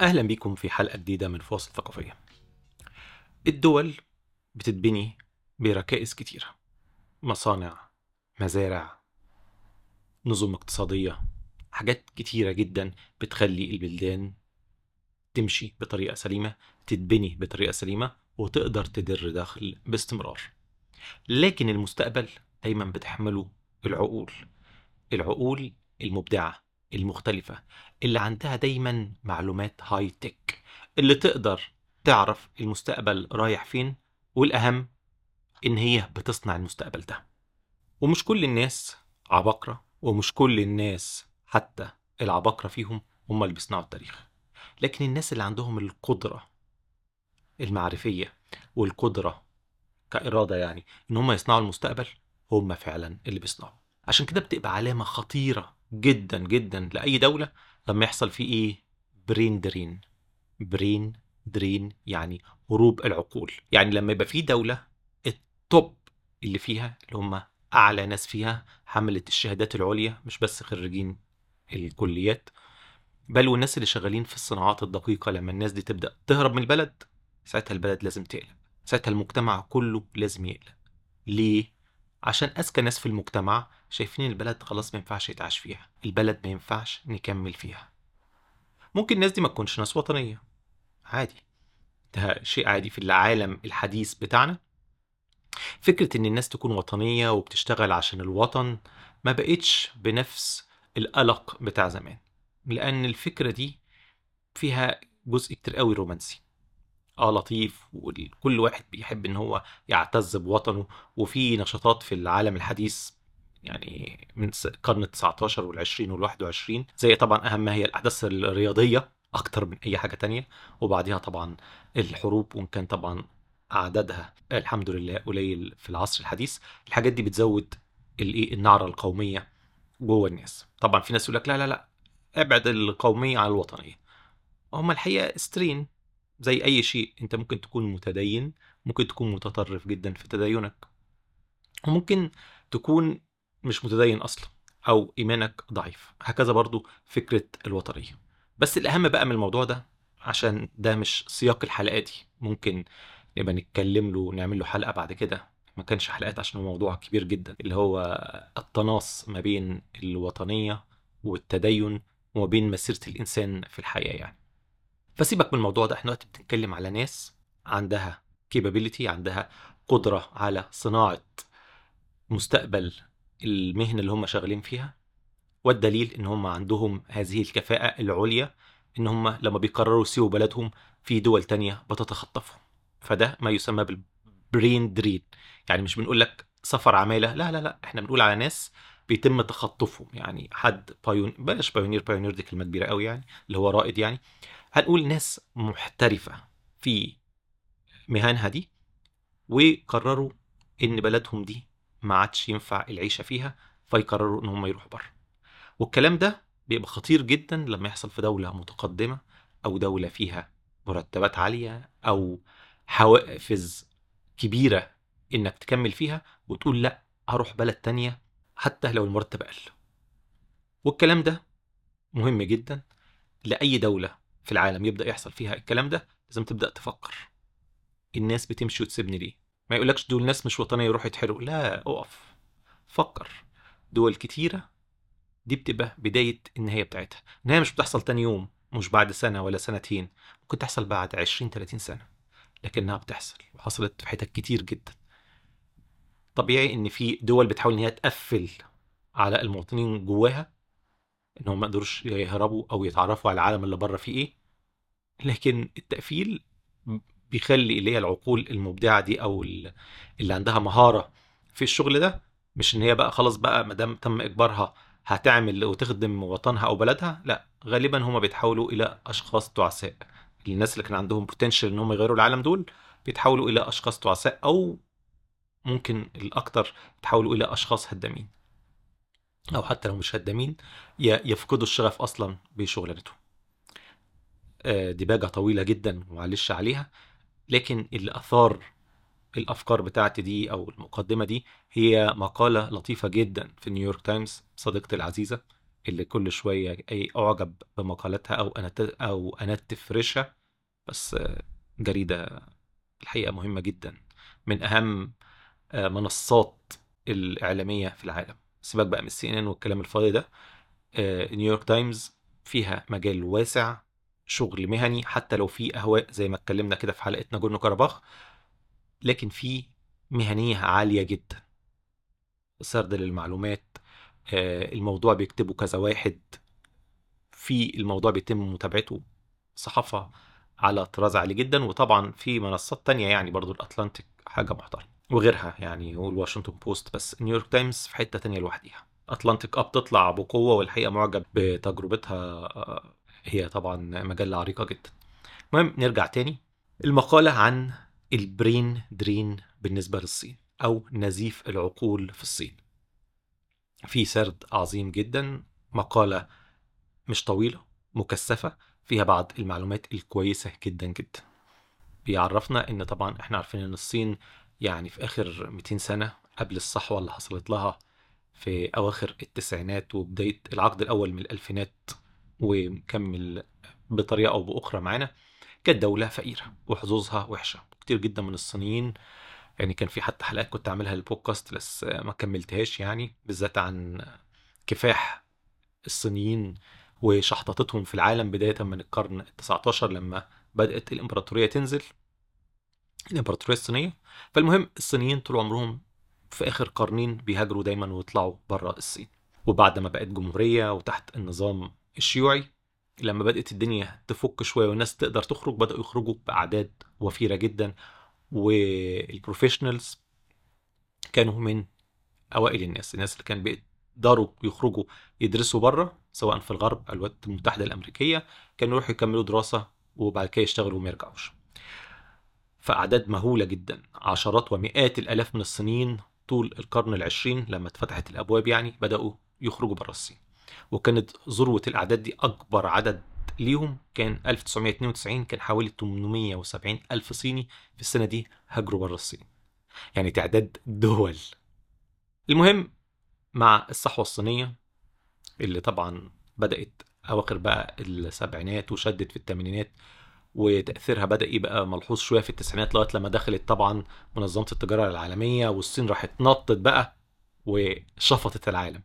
أهلا بيكم في حلقة جديدة من فواصل ثقافية. الدول بتتبني بركائز كتيرة. مصانع، مزارع، نظم اقتصادية، حاجات كتيرة جدا بتخلي البلدان تمشي بطريقة سليمة، تتبني بطريقة سليمة، وتقدر تدر دخل باستمرار. لكن المستقبل دايما بتحمله العقول. العقول المبدعة المختلفة اللي عندها دايما معلومات هاي تك اللي تقدر تعرف المستقبل رايح فين والأهم إن هي بتصنع المستقبل ده. ومش كل الناس عباقرة ومش كل الناس حتى العباقرة فيهم هم اللي بيصنعوا التاريخ. لكن الناس اللي عندهم القدرة المعرفية والقدرة كإرادة يعني إن هم يصنعوا المستقبل هم فعلا اللي بيصنعوا. عشان كده بتبقى علامة خطيرة جدا جدا لأي دولة لما يحصل فيه إيه؟ brain drain. brain drain يعني هروب العقول. يعني لما يبقى في دولة ال top اللي فيها اللي هم أعلى ناس فيها حملت الشهادات العليا مش بس خريجين الكليات بل والناس اللي شغالين في الصناعات الدقيقة. لما الناس دي تبدأ تهرب من البلد ساعتها البلد لازم تقلق ساعتها المجتمع كله لازم يقلق ليه؟ عشان أذكى ناس في المجتمع شايفين البلد خلاص ما ينفعش يتعاش فيها البلد ما ينفعش نكمل فيها. ممكن الناس دي ما تكونش ناس وطنية. عادي. ده شيء عادي في العالم الحديث بتاعنا. فكرة إن الناس تكون وطنية وبتشتغل عشان الوطن ما بقتش بنفس القلق بتاع زمان لأن الفكرة دي فيها جزء كتير قوي رومانسي. آه لطيف وكل واحد بيحب إن هو يعتز بوطنه وفي نشاطات في العالم الحديث يعني من القرن ال 19 وال 20 وال 21 زي طبعا اهمها هي الأحداث الرياضية أكتر من أي حاجة تانية وبعديها طبعا الحروب وإن كان طبعا عددها الحمد لله قليل في العصر الحديث. الحاجات دي بتزود الايه النعرة القومية جوه الناس. طبعا في ناس يقول لك لا لا لا ابعد القومية عن الوطنية. هم الحقيقة استرين زي أي شيء أنت ممكن تكون متدين ممكن تكون متطرف جدا في تدينك. وممكن تكون مش متدين أصلا أو إيمانك ضعيف. هكذا برضو فكرة الوطنيه بس الأهم بقى من الموضوع ده عشان ده مش سياق الحلقة دي ممكن نبقى نتكلم له ونعمل له حلقة بعد كده. ما كانش حلقات عشان الموضوع كبير جدا. اللي هو التناص ما بين الوطنية والتدين وما بين مسيرة الإنسان في الحياة يعني. فسيبك من الموضوع ده. إحنا دلوقتي بنتكلم على ناس عندها كيبابيليتي عندها قدرة على صناعة مستقبل المهنة اللي هم شغالين فيها والدليل إن هم عندهم هذه الكفاءة العليا إن هم لما بيقرروا يسيبوا بلدهم في دول تانية بتتخطفهم. فده ما يسمى بال brain drain يعني مش بنقول لك سفر عمالة لا لا لا إحنا بنقول على ناس بيتم تخطفهم. يعني حد pion بلاش pioneer pioneer دي كلمة كبيرة قوي يعني اللي هو رائد يعني. هنقول ناس محترفة في مهنها دي وقرروا إن بلدهم دي ما عادش ينفع العيشة فيها فيقرروا إن هم يروحوا بره والكلام ده بيبقى خطير جدا لما يحصل في دولة متقدمة أو دولة فيها مرتبات عالية أو حوافز كبيرة إنك تكمل فيها وتقول لأ هروح بلد تانية حتى لو المرتب أقل. والكلام ده مهم جدا لأي دولة في العالم يبدأ يحصل فيها الكلام ده لازم تبدأ تفكر. الناس بتمشي وتسيبني ليه؟ ما يقولكش دول ناس مش وطنية يروحوا يتحرقوا. لا اقف فكر. دول كتيرة دي بتبقى بداية النهاية بتاعتها. النهاية مش بتحصل تاني يوم مش بعد سنة ولا سنتين ممكن تحصل بعد 20 30 سنة لكنها بتحصل. وحصلت في حتت كتير جدا. طبيعي إن في دول بتحاول إن هي تقفل على المواطنين جواها إن هم ما يقدروش يهربوا أو يتعرفوا على العالم اللي بره فيه إيه. لكن التقفيل بيخلي اللي هي العقول المبدعة دي أو اللي عندها مهارة في الشغل ده مش إن هي بقى خلاص بقى ما دام تم إجبارها هتعمل وتخدم وطنها أو بلدها لا غالبا هم بيتحولوا إلى أشخاص تعساء. الناس اللي كان عندهم بوتنشال إن هم يغيروا العالم دول بيتحولوا إلى أشخاص تعساء أو ممكن الاكثر يتحولوا إلى أشخاص هدامين. أو حتى لو مش هدامين يفقدوا الشغف أصلا بشغلانتهم. دباجه طويلة جدا معلش عليها. لكن اللي أثار الأفكار بتاعتي دي أو المقدمة دي هي مقالة لطيفة جدا في نيويورك تايمز صديقتي العزيزة اللي كل شوية أي أعجب بمقالاتها أو أنا أو أنا تفرشها. بس جريده الحقيقة مهمة جدا. من أهم آه، منصات الإعلامية في العالم. سيبك بقى من السي إن إن والكلام الفاضي ده. آه، نيويورك تايمز فيها مجال واسع شغل مهني حتى لو في أهواء زي ما اتكلمنا كده في حلقة ناجورنو كاراباخ لكن في مهنية عالية جدا. سرد للمعلومات آه، الموضوع بيكتبه كذا واحد في الموضوع بيتم متابعته صحافة على طراز عالي جدا وطبعا في منصات تانية يعني برضو الأتلانتيك حاجة محترمة وغيرها يعني والواشنطن بوست بس نيويورك تايمز في حتة تانية لوحديها. أتلانتيك ابتدت تطلع بقوة والحقيقة معجب بتجربتها آه، هي طبعا مجلة عريقة جدا. المهم نرجع تاني. المقالة عن البرين درين بالنسبة للصين أو نزيف العقول في الصين. في سرد عظيم جدا مقالة مش طويلة مكثفة فيها بعض المعلومات الكويسة جدا جدا. بيعرفنا إن طبعا إحنا عارفين إن الصين يعني في آخر 200 سنة قبل الصحوة اللي حصلت لها في أواخر التسعينات وبداية العقد الأول من الألفينات ومكمل بطريقة أو بأخرى معانا كانت دوله فقيرة وحظوظها وحشة كتير جدا من الصينيين يعني كان في حتى حلقات كنت عاملها للبودكاست بس ما كملتهاش يعني بالذات عن كفاح الصينيين وشحططتهم في العالم بداية من القرن ال19 لما بدأت الإمبراطورية تنزل الإمبراطورية الصينية. فالمهم الصينيين طول عمرهم في آخر قرنين بيهاجروا دايما ويطلعوا بره الصين وبعد ما بقت جمهورية وتحت النظام الشيوعي لما بدأت الدنيا تفك شوية والناس تقدر تخرج بدأوا يخرجوا بأعداد وفيرة جدا والبروفيشنالز كانوا من أوائل الناس الناس اللي كان بيقدروا يخرجوا يدرسوا بره سواء في الغرب الولايات المتحدة الأمريكية كانوا يروحوا يكملوا دراسة وبعد كده يشتغلوا وما يرجعوش. فأعداد مهولة جدا عشرات ومئات الآلاف من الصينيين طول القرن العشرين لما اتفتحت الأبواب يعني بدأوا يخرجوا بره الصين. وكانت ذروة الأعداد دي أكبر عدد ليهم. كان 1992 كان حوالي 870 ألف صيني في السنة دي هاجروا بره الصين. يعني تعداد دول. المهم مع الصحوة الصينية اللي طبعا بدأت أواخر بقى السبعينات وشدت في الثمانينات وتأثيرها بدأ يبقى ملحوظ شوية في التسعينات لغاية لما دخلت طبعا منظمة التجارة العالمية والصين راحت نطت بقى وشفطت العالم.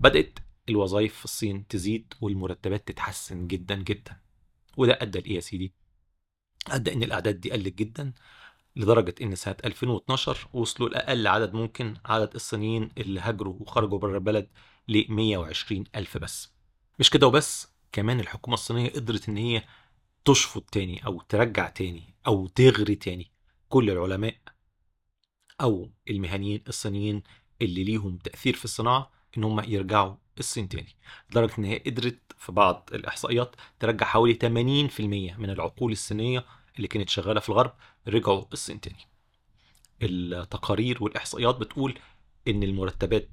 بدأت الوظائف في الصين تزيد والمرتبات تتحسن جدا جدا. وده أدى لإيه يا سيدي؟ أدى إن الأعداد دي قلت جدا لدرجة إن سنة 2012 وصلوا لأقل عدد ممكن عدد الصينيين اللي هاجروا وخرجوا بره البلد ل 120 ألف بس. مش كده وبس كمان الحكومة الصينية قدرت إن هي تشفط تاني أو ترجع تاني أو تغري تاني كل العلماء أو المهنيين الصينيين اللي ليهم تأثير في الصناعة إن هم يرجعوا الصين تاني لدرجة إن هي قدرت في بعض الإحصائيات ترجع حوالي 80% من العقول الصينية اللي كانت شغالة في الغرب رجعوا الصين تاني. التقارير والإحصائيات بتقول إن المرتبات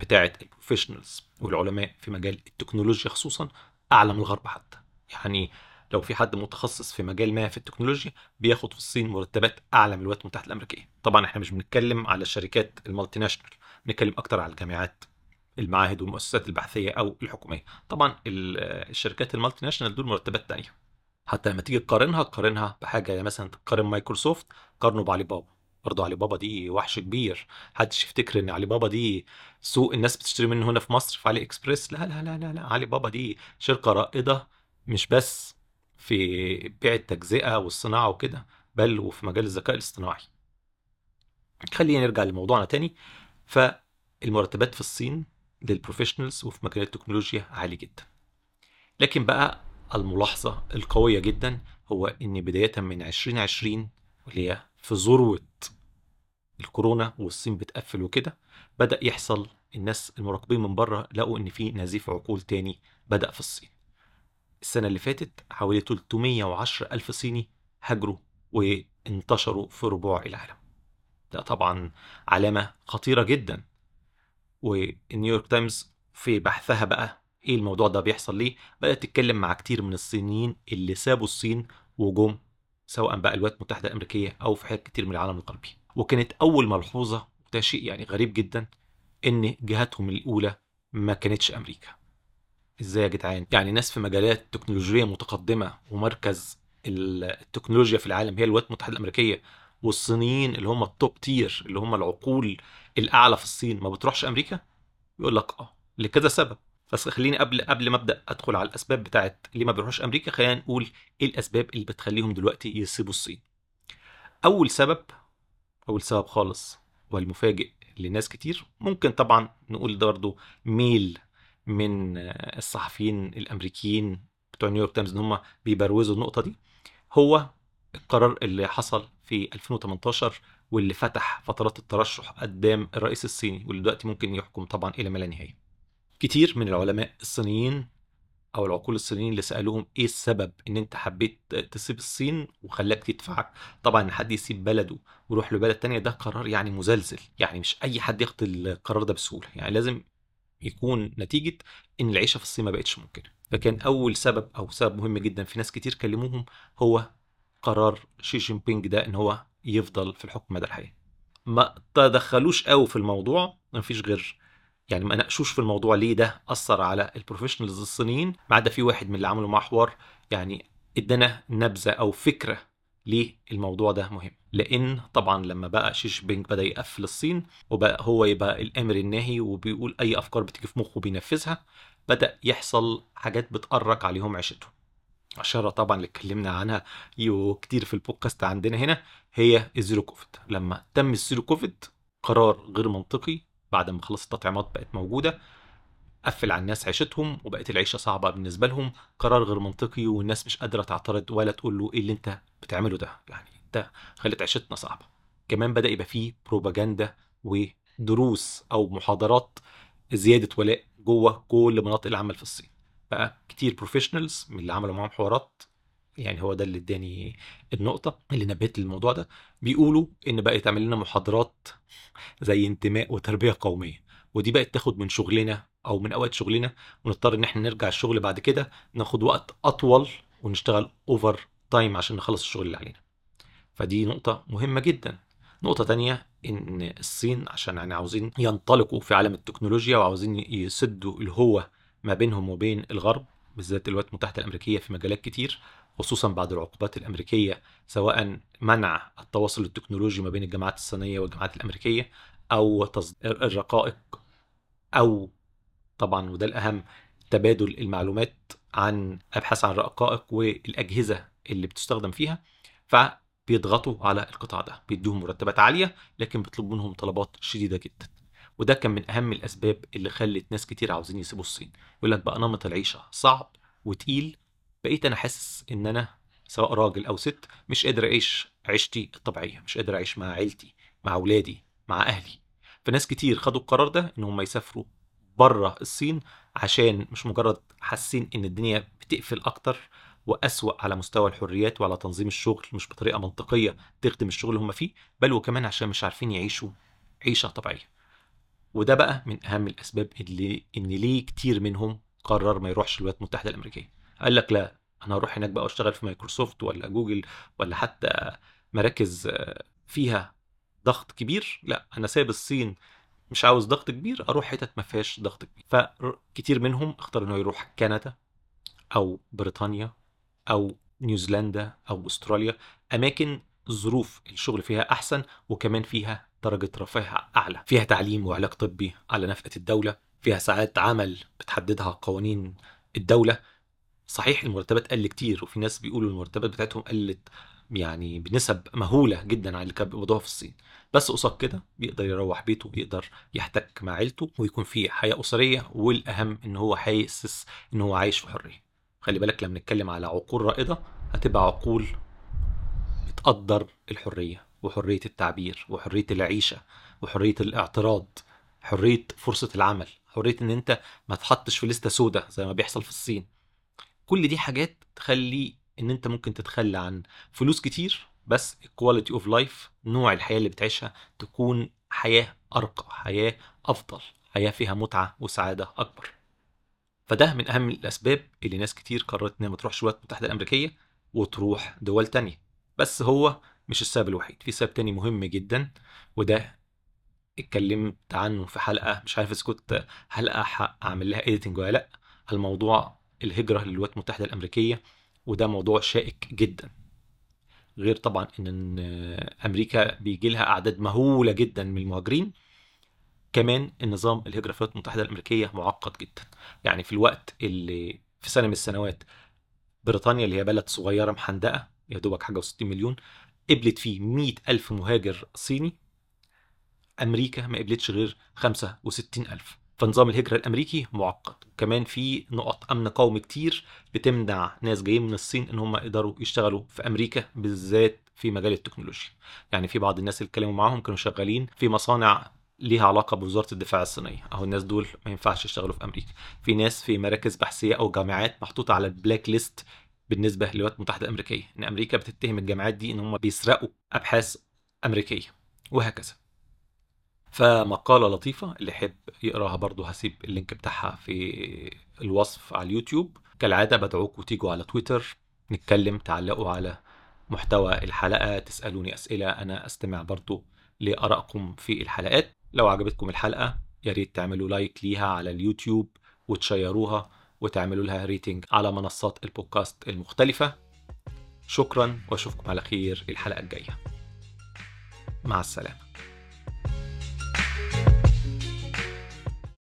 بتاعة ال professionals والعلماء في مجال التكنولوجيا خصوصا أعلى من الغرب حتى. يعني لو في حد متخصص في مجال ما في التكنولوجيا بياخد في الصين مرتبات أعلى من الولايات المتحدة الأمريكية. طبعا إحنا مش بنتكلم على الشركات ال multinational بنتكلم أكتر على الجامعات المعاهد والمؤسسات البحثية أو الحكومية. طبعا الشركات ال multinational دول مرتبات تانية. حتى لما تيجي تقارنها تقارنها بحاجة يعني مثلا تقارن مايكروسوفت قارنه بعلي بابا برضه علي بابا دي وحش كبير. محدش يفتكر إن علي بابا دي سوق الناس بتشتري منه هنا في مصر في علي إكسبريس. لا لا لا لا, لا. علي بابا دي شركة رائدة مش بس في بيع التجزئة والصناعة وكده بل وفي مجال الذكاء الاصطناعي. خلينا نرجع لموضوعنا تاني. فالمرتبات في الصين لل professionals وفي مجال التكنولوجيا عالي جدا. لكن بقى الملاحظة القوية جدا هو إن بداية من 2020 واللي هي في ذروة الكورونا والصين بتقفل وكده بدأ يحصل الناس المراقبين من بره لقوا إن في نزيف عقول تاني بدأ في الصين. السنة اللي فاتت حوالي 310 ألف صيني هاجروا وانتشروا في ربوع العالم. ده طبعا علامة خطيرة جدا. والنيويورك تايمز في بحثها بقى إيه الموضوع ده بيحصل ليه بدأت تتكلم مع كتير من الصينيين اللي سابوا الصين وجم سواء بقى الولايات المتحدة الأمريكية أو في حاجات كتير من العالم الغربي. وكانت أول ملحوظة وده شيء يعني غريب جدا إن جهتهم الأولى ما كانتش أمريكا. إزاي يا جدعان؟ يعني ناس في مجالات تكنولوجية متقدمة ومركز التكنولوجيا في العالم هي الولايات المتحدة الأمريكية والصينيين اللي هم ال top tier اللي هم العقول الأعلى في الصين ما بتروحش أمريكا؟ يقول لك آه لكذا سبب. بس خليني قبل قبل ما أبدأ أدخل على الأسباب بتاعت ليه ما بيروحوش أمريكا خلينا نقول إيه الأسباب اللي بتخليهم دلوقتي يسيبوا الصين. أول سبب أول سبب خالص والمفاجئ لناس كتير ممكن طبعا نقول ده برضه ميل من الصحفيين الأمريكيين بتوع نيويورك تايمز إن هم بيبروزوا النقطة دي هو القرار اللي حصل في 2018 واللي فتح فترات الترشح قدام الرئيس الصيني واللي دلوقتي ممكن يحكم طبعا إلى ما لا نهاية. كتير من العلماء الصينيين أو العقول الصينيين اللي سألوهم إيه السبب إن أنت حبيت تسيب الصين وخلاك تدفعك؟ طبعا إن حد يسيب بلده ويروح لبلد تانية ده قرار يعني مزلزل. يعني مش أي حد ياخد القرار ده بسهولة. يعني لازم يكون نتيجة إن العيشة في الصين ما بقتش ممكنة. فكان أول سبب أو سبب مهم جدا في ناس كتير كلموهم هو قرار شي جين بينج ده إن هو يفضل في الحكم مدى الحياة. ما تدخلوش قوي في الموضوع ما فيش غير يعني ما ناقشوش في الموضوع ليه ده أثر على ال professionals الصينيين ما عدا في واحد من اللي عملوا معاه حوار يعني إدانا نبذة أو فكرة ليه الموضوع ده مهم. لأن طبعا لما بقى شي جين بينج بدأ يقفل الصين وبقى هو يبقى الأمر الناهي وبيقول أي أفكار بتيجي في مخه بينفذها بدأ يحصل حاجات بتقرف عليهم عيشتهم. اشاره طبعا اللي اتكلمنا عنها كتير في البودكاست عندنا هنا هي ال zero COVID. لما تم ال zero COVID قرار غير منطقي بعد ما خلص التطعيمات بقت موجودة قفل على الناس عيشتهم وبقت العيشة صعبة بالنسبة لهم. قرار غير منطقي والناس مش قادرة تعترض ولا تقول له إيه اللي أنت بتعمله ده. يعني أنت خلت عيشتنا صعبة. كمان بدأ يبقى فيه بروباجندا ودروس أو محاضرات زيادة ولاء جوه كل مناطق العمل في الصين. بقى كتير professionals من اللي عملوا معاهم حوارات. يعني هو ده اللي اداني النقطة اللي نبهت للموضوع ده. بيقولوا إن بقى يتعمل لنا محاضرات زي انتماء وتربية قومية. ودي بقت تاخد من شغلنا أو من أوقات شغلنا ونضطر إن إحنا نرجع الشغل بعد كده ناخد وقت أطول ونشتغل overtime عشان نخلص الشغل اللي علينا. فدي نقطة مهمة جدا. نقطة تانية إن الصين عشان يعني عاوزين ينطلقوا في عالم التكنولوجيا وعاوزين يسدوا الهوة ما بينهم وبين الغرب بالذات الولايات المتحدة الأمريكية في مجالات كتير خصوصا بعد العقوبات الأمريكية سواء منع التواصل التكنولوجي ما بين الجامعات الصينية والجامعات الأمريكية أو تصدير الرقائق أو طبعا وده الأهم تبادل المعلومات عن أبحاث عن الرقائق والأجهزة اللي بتستخدم فيها فبيضغطوا على القطاع ده بيدوهم مرتبات عالية لكن بيطلبوا منهم طلبات شديدة جدا. وده كان من أهم الأسباب اللي خلت ناس كتير عاوزين يسيبوا الصين. يقول لك بقى نمط العيشة صعب وتقيل. بقيت أنا حاسس إن أنا سواء راجل أو ست مش قادر أعيش عيشتي الطبيعية مش قادر أعيش مع عيلتي مع أولادي مع أهلي. فناس كتير خدوا القرار ده إن هم يسافروا بره الصين عشان مش مجرد حاسين إن الدنيا بتقفل أكتر وأسوأ على مستوى الحريات وعلى تنظيم الشغل مش بطريقة منطقية تخدم الشغل اللي هم فيه بل وكمان عشان مش عارفين يعيشوا عيشة طبيعية. وده بقى من أهم الأسباب اللي إن ليه كتير منهم قرر ما يروحش الولايات المتحدة الأمريكية. قال لك لا أنا هروح هناك بقى وأشتغل في مايكروسوفت ولا جوجل ولا حتى مراكز فيها ضغط كبير. لا أنا سايب الصين مش عاوز ضغط كبير أروح حتت ما فيهاش ضغط كبير. فكتير منهم اختار إنه يروح كندا أو بريطانيا أو نيوزيلندا أو أستراليا. أماكن ظروف الشغل فيها أحسن وكمان فيها درجة رفاه أعلى. فيها تعليم وعلاج طبي على نفقة الدولة. فيها ساعات عمل بتحددها قوانين الدولة. صحيح المرتبات قل كتير وفي ناس بيقولوا المرتبات بتاعتهم قلت يعني بنسب مهولة جدا عن اللي كانوا بيقبضوها في الصين. بس قصاد كده بيقدر يروح بيته بيقدر يحتك مع عيلته ويكون في حياة أسرية. والأهم إن هو حاسس إن هو عايش في حرية. خلي بالك لما نتكلم على عقول رائدة هتبقى عقول بتقدر الحرية. وحرية التعبير وحرية العيشة وحرية الاعتراض حرية فرصة العمل حرية إن أنت ما تحطش في لستة سوداء زي ما بيحصل في الصين. كل دي حاجات تخلي إن أنت ممكن تتخلى عن فلوس كتير بس ال quality of life نوع الحياة اللي بتعيشها تكون حياة أرقى حياة أفضل حياة فيها متعة وسعادة أكبر. فده من أهم الأسباب اللي ناس كتير قررت إنها ما تروحش الولايات المتحده الأمريكية وتروح دول تانية. بس هو مش السبب الوحيد في سبب تاني مهم جدا وده اتكلمت عنه في حلقة مش عارف إذا كنت حلقه أعمل لها ايديتنج ولا لأ الموضوع الهجرة للولايات المتحدة الأمريكية وده موضوع شائك جدا. غير طبعا إن أمريكا بيجي لها أعداد مهولة جدا من المهاجرين كمان النظام الهجرة في الولايات المتحدة الأمريكية معقد جدا. يعني في الوقت اللي في سنة من السنوات بريطانيا اللي هي بلد صغيرة محندقة يا دوبك حاجة و60 مليون قبلت فيه 100 ألف مهاجر صيني أمريكا ما قبلتش غير 65 ألف. فنظام الهجرة الأمريكي معقد. كمان في نقط أمن قومي كتير بتمنع ناس جايين من الصين إن هم يقدروا يشتغلوا في أمريكا بالذات في مجال التكنولوجيا. يعني في بعض الناس اللي اتكلموا معاهم كانوا شغالين في مصانع ليها علاقة بوزارة الدفاع الصينية. أو الناس دول ما ينفعش يشتغلوا في أمريكا. في ناس في مراكز بحثية أو جامعات محطوطة على ال black list بالنسبة للولايات المتحدة الأمريكية إن أمريكا بتتهم الجامعات دي إن هم بيسرقوا أبحاث أمريكية وهكذا. فمقالة لطيفة اللي يحب يقراها برضو هسيب ال link بتاعها في الوصف على اليوتيوب. كالعادة بدعوكم تيجوا على تويتر نتكلم تعلقوا على محتوى الحلقة تسألوني أسئلة أنا أستمع برضو لآرائكم في الحلقات. لو عجبتكم الحلقة يا ريت تعملوا لايك ليها على اليوتيوب وت share وها. وتعملوا لها rating على منصات البودكاست المختلفة. شكرا وأشوفكم على خير الحلقة الجاية. مع السلامة.